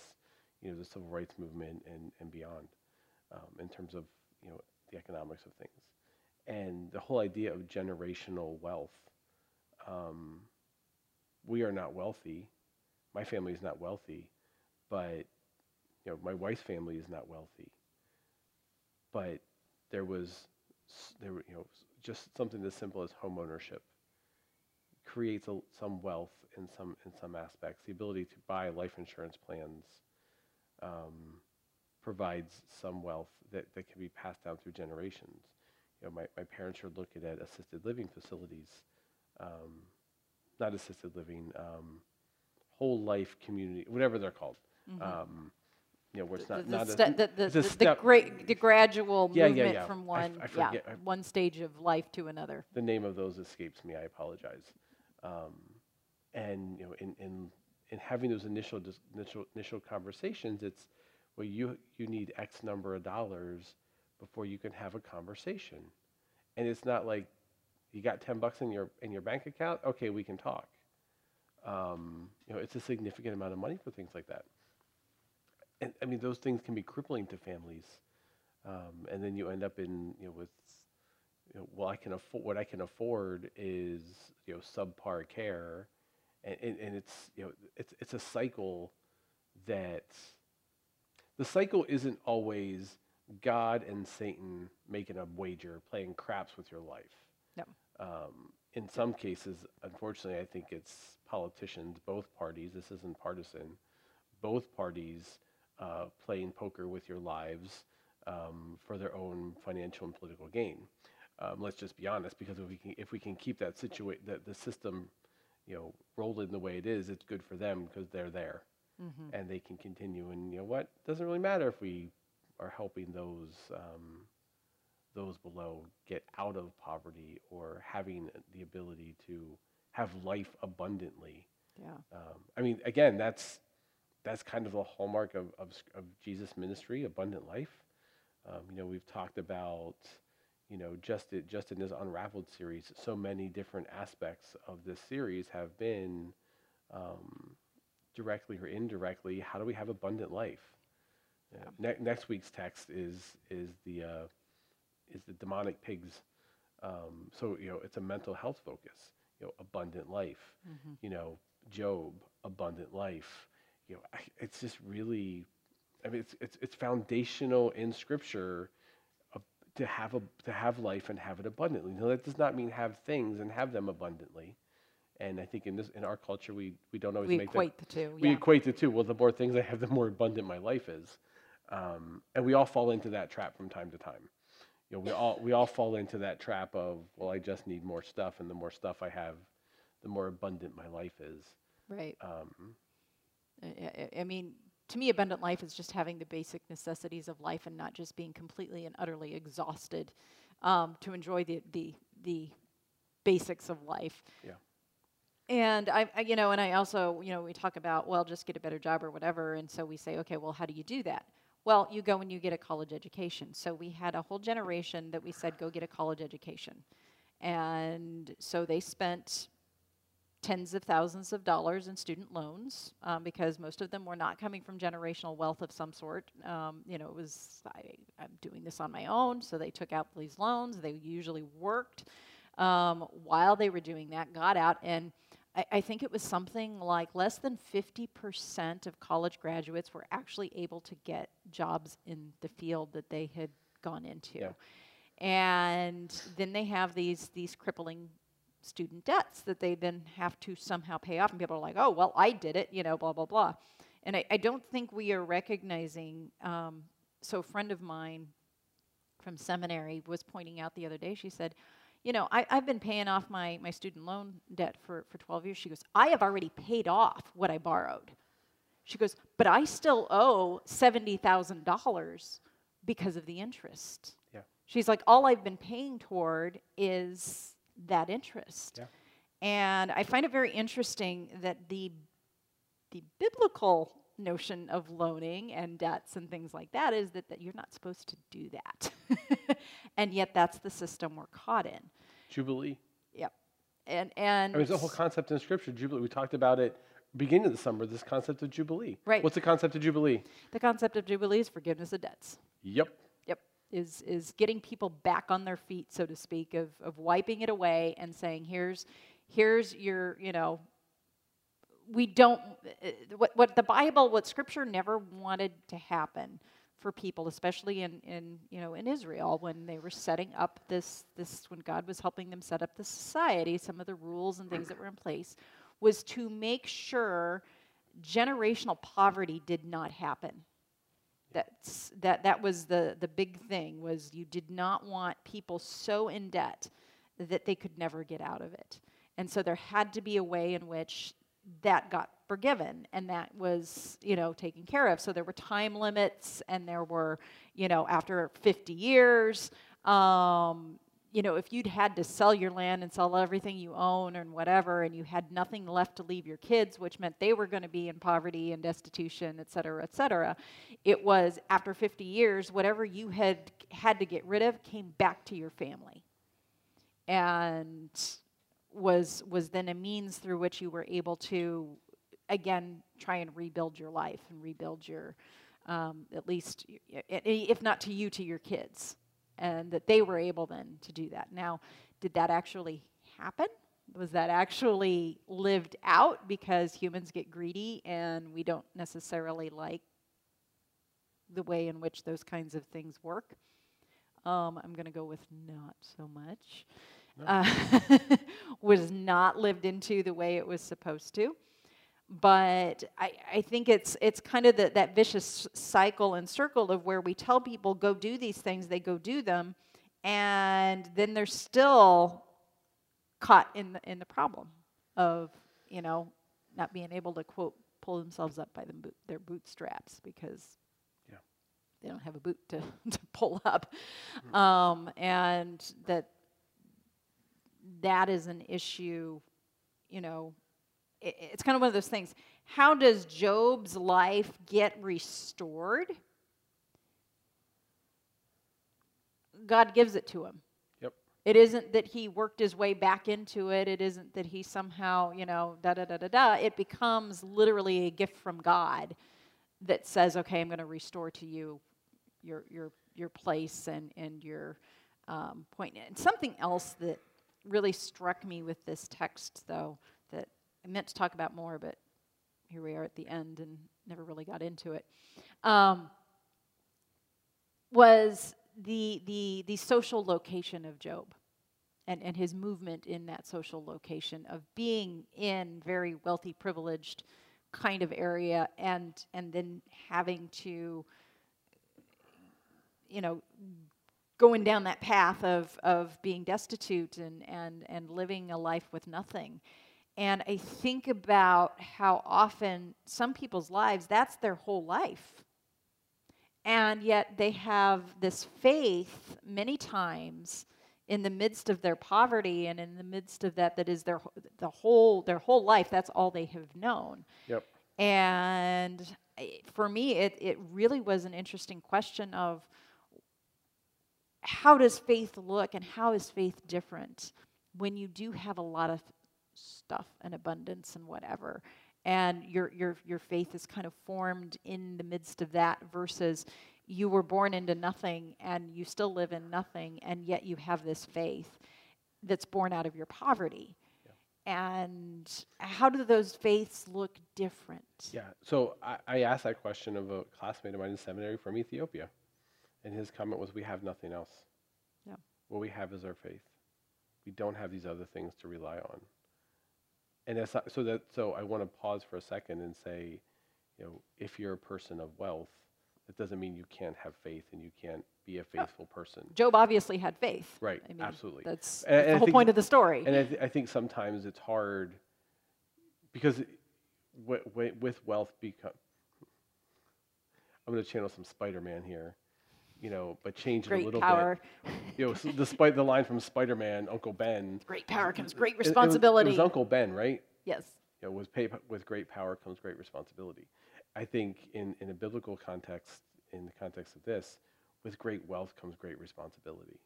you know the civil rights movement and and beyond, um, in terms of you know the economics of things, and the whole idea of generational wealth. Um, we are not wealthy. My family is not wealthy, but you know my wife's family is not wealthy. But there was there you know just something as simple as home ownership creates a, some wealth in some in some aspects. The ability to buy life insurance plans um, provides some wealth that, that can be passed down through generations. You know, my, my parents are looking at assisted living facilities, um, not assisted living, um, whole life community, whatever they're called. Um, you know, where it's not, Mm-hmm. the, not the, a, the, the, it's the, gra- the gradual Yeah, yeah, movement yeah. from I f- one I yeah one stage of life to another. the name of those escapes me. I apologize. Um, and you know, in, in in having those initial dis- initial initial conversations, it's well, you you need X number of dollars before you can have a conversation, and it's not like you got ten bucks in your in your bank account. Okay, we can talk. Um, you know, it's a significant amount of money for things like that. And I mean, those things can be crippling to families. Um, and then you end up in you know with you know, well, I can afford what I can afford is you know subpar care, and, and, and it's you know it's it's a cycle that the cycle isn't always God and Satan making a wager, playing craps with your life. Um, in some cases, unfortunately, I think it's politicians, both parties. This isn't partisan. Both parties uh, playing poker with your lives um, for their own financial and political gain. Um, let's just be honest, because if we can, if we can keep that situation, the, the system, you know, rolling the way it is, it's good for them because they're there Mm-hmm. and they can continue. And you know what? Doesn't really matter if we are helping those um, those below get out of poverty or having the ability to have life abundantly. Yeah. Um, I mean, again, that's that's kind of the hallmark of, of, of Jesus' ministry, abundant life. Um, you know, we've talked about, you know, just it, just in this Unraveled series, so many different aspects of this series have been um, directly or indirectly. How do we have abundant life? Uh, ne- next week's text is is the uh, is the demonic pigs. Um, so you know, it's a mental health focus. You know, abundant life. You know, Job, abundant life. You know, I, it's just really, I mean, it's it's it's foundational in Scripture uh, to have a to have life and have it abundantly. Now that does not mean have things and have them abundantly. And I think in this in our culture, we we don't always We make equate the two. we yeah. equate the two. Well, the more things I have, the more abundant my life is, um, and we all fall into that trap from time to time. You know, we all we all fall into that trap of well, I just need more stuff, and the more stuff I have, the more abundant my life is. Right. Um, I- I, I mean, to me, abundant life is just having the basic necessities of life and not just being completely and utterly exhausted um, to enjoy the, the the basics of life. Yeah. And I, I, you know, and I also, you know, we talk about well, just get a better job or whatever, and so we say, okay, well, how do you do that? Well, you go and you get a college education. So we had a whole generation that we said, go get a college education, and so they spent tens of thousands of dollars in student loans um, because most of them were not coming from generational wealth of some sort. Um, you know, it was I, I'm doing this on my own, so they took out these loans. They usually worked um, while they were doing that, got out, and I, I think it was something like less than 50% of college graduates were actually able to get jobs in the field that they had gone into. Yeah. And then they have these these crippling student debts that they then have to somehow pay off. And people are like, oh, well, I did it, you know, blah, blah, blah. And I, I don't think we are recognizing. Um, so, a friend of mine from seminary was pointing out the other day, she said, you know, I, I've been paying off my, my student loan debt for, for 12 years. She goes, I have already paid off what I borrowed. She goes, but I still owe $70,000 because of the interest. Yeah. She's like, all I've been paying toward is that interest. Yeah. And I find it very interesting that the the biblical notion of loaning and debts and things like that is that, that you're not supposed to do that. and yet that's the system we're caught in. Jubilee. Yep. And and I mean, it's a whole concept in Scripture. Jubilee. We talked about it beginning of the summer. This concept of Jubilee. Right. What's the concept of Jubilee? the concept of jubilee is forgiveness of debts. Yep. Yep. Is is getting people back on their feet, so to speak, of of wiping it away and saying, here's here's your, you know, we don't uh, what what the Bible, what Scripture never wanted to happen for people, especially in in you know in Israel when they were setting up this this when God was helping them set up the society, some of the rules and things that were in place was to make sure generational poverty did not happen. That's that that was the the big thing was you did not want people so in debt that they could never get out of it. And so there had to be a way in which that got forgiven and that was you know taken care of. So there were time limits and there were you know after 50 years um, you know if you'd had to sell your land and sell everything you own and whatever and you had nothing left to leave your kids which meant they were going to be in poverty and destitution et cetera et cetera it was after 50 years whatever you had had to get rid of came back to your family. And was was then a means through which you were able to again try and rebuild your life and rebuild your um, at least if not to you to your kids. And that they were able then to do that. Now did that actually happen? Was that actually lived out because humans get greedy and we don't necessarily like the way in which those kinds of things work? Um, i'm going to go with not so much uh, was not lived into the way it was supposed to. But I, I think it's it's kind of the, that vicious cycle and circle of where we tell people go do these things, they go do them, and then they're still caught in the, in the problem of you know not being able to quote pull themselves up by the boot, their bootstraps because Yeah. they don't have a boot to, to pull up. Um, and that that is an issue, you know, it, it's kind of one of those things. How does Job's life get restored? God gives it to him. Yep. It isn't that he worked his way back into it. It isn't that he somehow, you know, da da da da da. It becomes literally a gift from God that says, okay, I'm going to restore to you your your your place and and your um, point. And something else that really struck me with this text, though, that I meant to talk about more, but here we are at the end and never really got into it, um, was the the the social location of Job. And, and his movement in that social location of being in very wealthy, privileged kind of area, and and then having to you know, going down that path of, of being destitute and, and, and living a life with nothing. And I think about how often some people's lives, that's their whole life. And yet they have this faith many times in the midst of their poverty and in the midst of that that is their the whole their whole life that's all they have known Yep. and eh, for me it, it really was an interesting question of how does faith look and how is faith different when you do have a lot of stuff and abundance and whatever? And your your your faith is kind of formed in the midst of that versus you were born into nothing and you still live in nothing and yet you have this faith that's born out of your poverty. And how do those faiths look different? Yeah. So I, I asked that question of a classmate of mine in seminary from Ethiopia, and his comment was, "We have nothing else. Yeah. What we have is our faith. We don't have these other things to rely on." And that's not, so that so I want to pause for a second and say, you know, if you're a person of wealth, that doesn't mean you can't have faith and you can't be a faithful person. job obviously had faith Right, I mean, absolutely. that's, And- that's and I the whole think- point of the story And I, th- I think sometimes it's hard because w- w- with wealth become. I'm going to channel some Spider-Man here, you know, but change it a great little power bit. You know, s- despite the line from Spider-Man, Uncle Ben. great power comes great it- it was- responsibility It was, Uncle Ben, right? yes You know, with, pay, with great power comes great responsibility. I think in, in a biblical context, in the context of this, with great wealth comes great responsibility.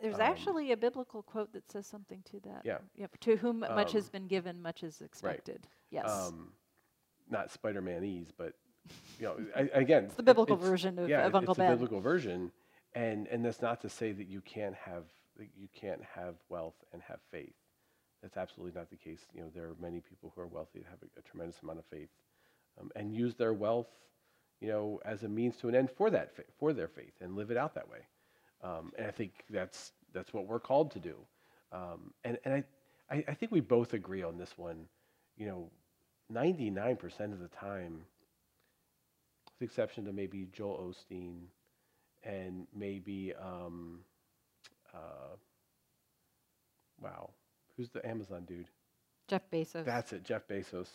There's Um, actually a biblical quote that says something to that. Yeah. Yep. To whom much has Um, been given, much is expected. Yes. um, not Spider-Man-ese, but you know, I, again, it's the biblical it's- version of, yeah, of Uncle it's Ben. the biblical version, and and that's not to say that you can't have that you can't have wealth and have faith. That's absolutely not the case. You know, there are many people who are wealthy that have a, a tremendous amount of faith, um, and use their wealth, you know, as a means to an end for that for their faith and live it out that way. Um, and I think that's that's what we're called to do. Um, and and I, I I think we both agree on this one. You know, 99% of the time, the exception to maybe Joel Osteen and maybe, um, uh, wow, who's the Amazon dude? Jeff Bezos. That's it, Jeff Bezos.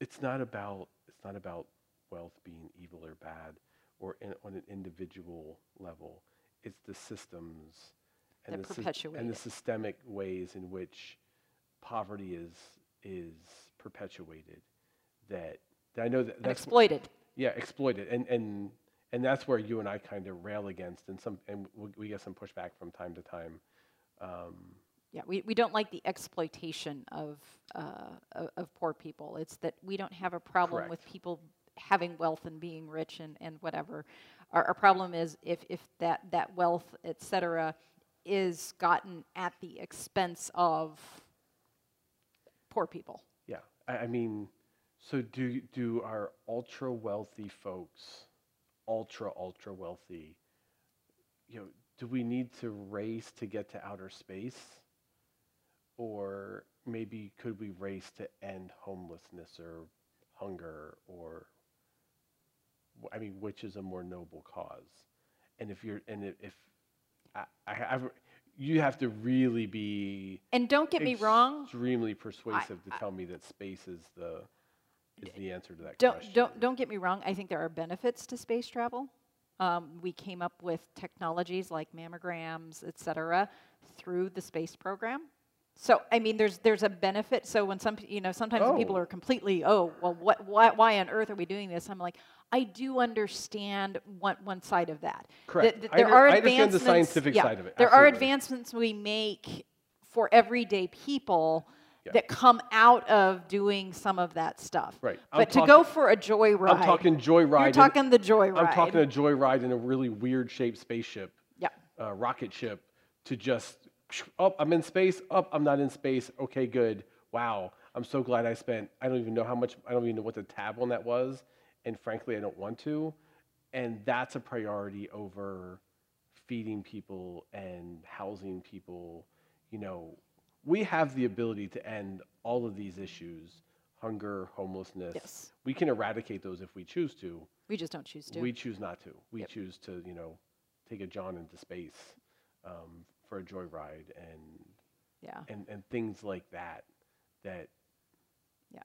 It's not about it's not about wealth being evil or bad, or in, on an individual level. It's the systems and That the, perpetuate and the systemic ways in which poverty is is perpetuated. That I know that that's exploited. yeah exploited, and and and that's where you and I kind of rail against, and some and we, we get some pushback from time to time. Um, Yeah, we, we don't like the exploitation of, uh, of, of poor people. It's that we don't have a problem with people having wealth and being rich and, and whatever. Our, our problem is if, if that, that wealth, et cetera, is gotten at the expense of poor people. Yeah, I, I mean, so do do our ultra wealthy folks, ultra ultra wealthy, you know, do we need to race to get to outer space, or maybe could we race to end homelessness or hunger or, I mean, which is a more noble cause? And if you're and if, I, I have, you have to really be And don't get me wrong, extremely persuasive to I- tell me that space is the is the answer to that don't question. don't don't get me wrong. I think there are benefits to space travel. Um, we came up with technologies like mammograms, et cetera, through the space program. So I mean, there's there's a benefit. So when some you know sometimes when people Oh. are completely oh well what why, why on earth are we doing this? I'm like I do understand one one side of that. Correct. There under- are I understand the scientific yeah, side of it, There are advancements we make for everyday people. Yeah. That come out of doing some of that stuff, Right. I'm But to talking- go for a joyride, I'm talking joyride. You're in- talking the joyride. I'm talking a joyride in a really weird shaped spaceship, yeah, uh, rocket ship, to just up. I'm in space. Up. I'm not in space. Okay, good. Wow. I'm so glad I spent. I don't even know how much. I don't even know what the tab on that was, and frankly, I don't want to. And that's a priority over feeding people and housing people. You know, we have the ability to end all of these issues: hunger, homelessness. Yes. We can eradicate those if we choose to. we just don't choose to. We choose not to. We Yep. choose to, you know, take a John into space um, for a joyride and, yeah, and and things like that that yeah.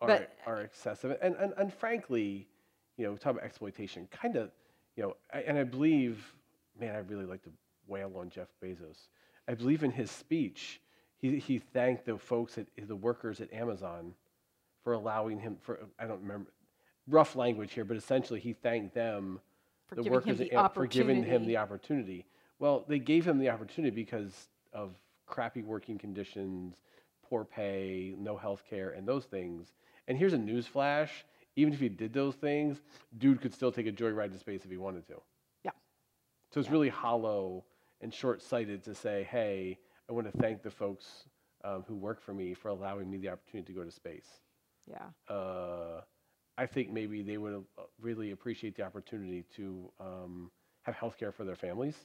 are But- are excessive. And, and and frankly, you know, talk about exploitation. Kind of, you know, I, and I believe, man, I really like to wail on Jeff Bezos. I believe in his speech, he he thanked the folks at the workers at Amazon for allowing him for I don't remember rough language here, but essentially he thanked them For the giving him workers the at for giving him the opportunity. Well, they gave him the opportunity because of crappy working conditions, poor pay, no health care, and those things. And here's a news flash. Even if he did those things, dude could still take a joyride to space if he wanted to. Yeah. So it's really hollow and short-sighted to say, "Hey, I want to thank the folks um, who work for me for allowing me the opportunity to go to space." yeah, uh, I think maybe they would uh, really appreciate the opportunity to um, have health care for their families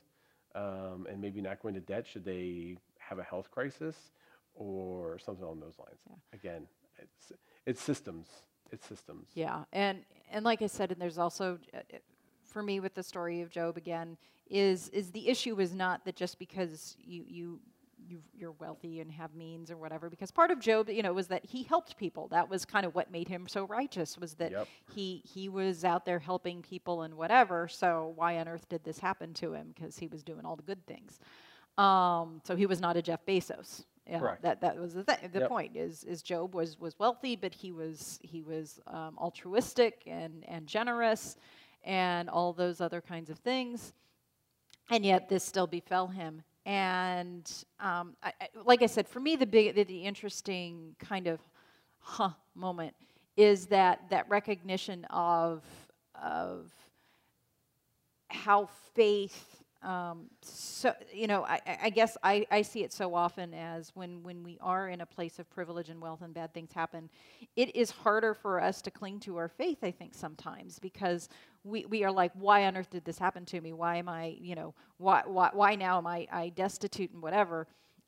um, and maybe not go into debt should they have a health crisis or something along those lines. Again, it's, it's systems. It's systems. yeah. And and like I said, and there's also uh, uh, for me with the story of Job again is is the issue is not that just because you you you you're wealthy and have means or whatever because part of Job you know was that he helped people that was kind of what made him so righteous was that Yep. he he was out there helping people and whatever so why on earth did this happen to him because he was doing all the good things um, so he was not a Jeff Bezos know, Correct. that that was the th- the Yep. point is is Job was was wealthy but he was he was um, altruistic and and generous and all those other kinds of things and yet this still befell him. And um, I, I, like I said, for me, the big, the, the interesting kind of huh moment is that that recognition of of how faith. Um, so you know, I, I- guess I, I see it so often as when when we are in a place of privilege and wealth and bad things happen, it is harder for us to cling to our faith. I think sometimes because we, we are like, why on earth did this happen to me? Why am I, you know, why why, why now am I, I destitute and whatever?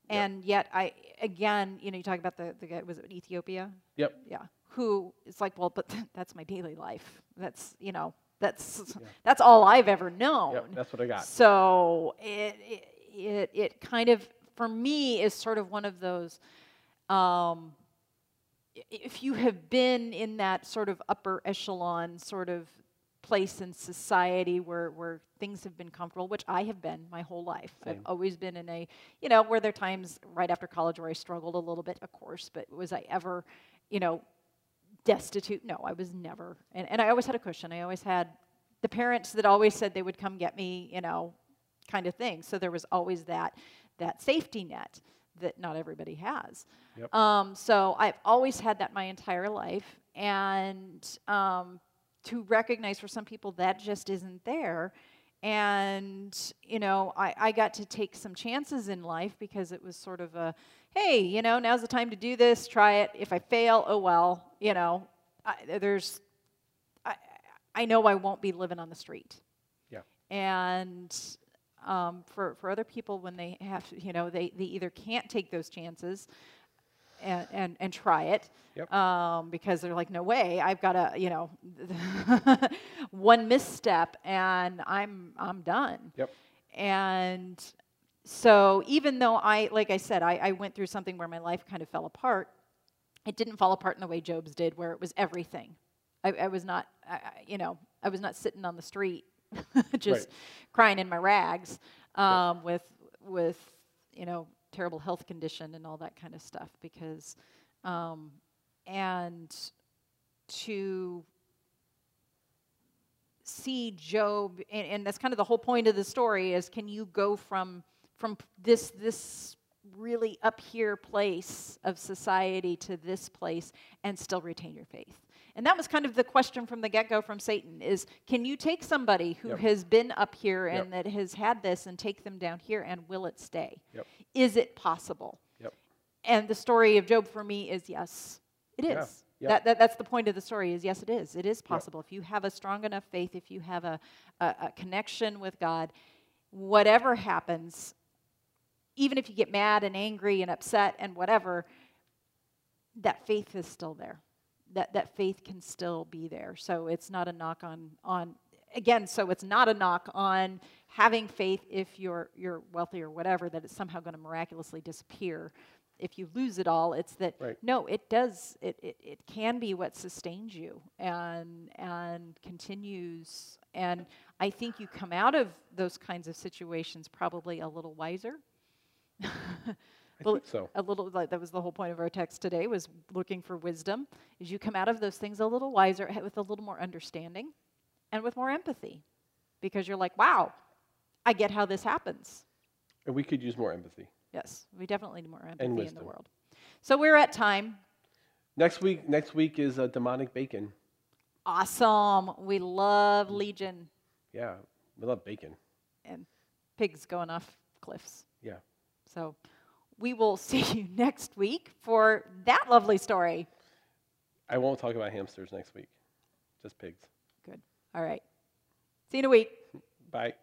Yep. And yet I again, you know, you talk about the the guy was it Ethiopia? Yep. yeah, who it's like, well, but that's my daily life. That's you know, that's that's all I've ever known. Yep. That's what I got. So it, it it it kind of for me is sort of one of those. Um, if you have been in that sort of upper echelon sort of place in society where, where things have been comfortable, which I have been my whole life. I've always been in a, you know, where there are times right after college where I struggled a little bit, of course, but was I ever, you know, destitute? No, I was never. And, and I always had a cushion. I always had the parents that always said they would come get me, you know, kind of thing. So there was always that that safety net that not everybody has. Yep. Um, so I've always had that my entire life, and um, to recognize for some people that just isn't there. And you know, I, I got to take some chances in life because it was sort of a, hey, you know, now's the time to do this. Try it. If I fail, oh well. You know, I, there's, I, I know I won't be living on the street Yeah. and um, for for other people when they have you know they, they either can't take those chances and and, and try it Yep. um, because they're like no way I've got to you know one misstep and I'm I'm done Yep. and so even though I like I said I, I went through something where my life kind of fell apart it didn't fall apart in the way Job's did, where it was everything. I, I was not, I, you know, I was not sitting on the street just right. crying in my rags um, with with you know terrible health condition and all that kind of stuff because um, and to see Job, and, and, that's kind of the whole point of the story is can you go from from this this really up here place of society to this place and still retain your faith? And that was kind of the question from the get-go from Satan is can you take somebody who yep. has been up here and yep. that has had this and take them down here and will it stay? Yep. Is it possible? And the story of Job for me is yes, it is. Yeah. That, that, that's the point of the story is yes, it is. It is possible. If you have a strong enough faith, if you have a, a, a connection with God, whatever happens, even if you get mad and angry and upset and whatever, that faith is still there. That, that faith can still be there. So it's not a knock on, on again, so it's not a knock on having faith if you're, you're wealthy or whatever, that it's somehow going to miraculously disappear if you lose it all it's that right. no it does it, it, it can be what sustains you and and continues and i think you come out of those kinds of situations probably a little wiser I think so. A little like that was the whole point of our text today was looking for wisdom. Is you come out of those things a little wiser with a little more understanding and with more empathy. Because you're like, wow, I get how this happens. And we could use more empathy. Yes, we definitely need more empathy in the world. So we're at time. Next week, next week is uh, demonic bacon. Awesome. We love Legion. Yeah, we love bacon. And pigs going off cliffs. Yeah. So we will see you next week for that lovely story. I won't talk about hamsters next week, just pigs. Good. All right. See you in a week. Bye.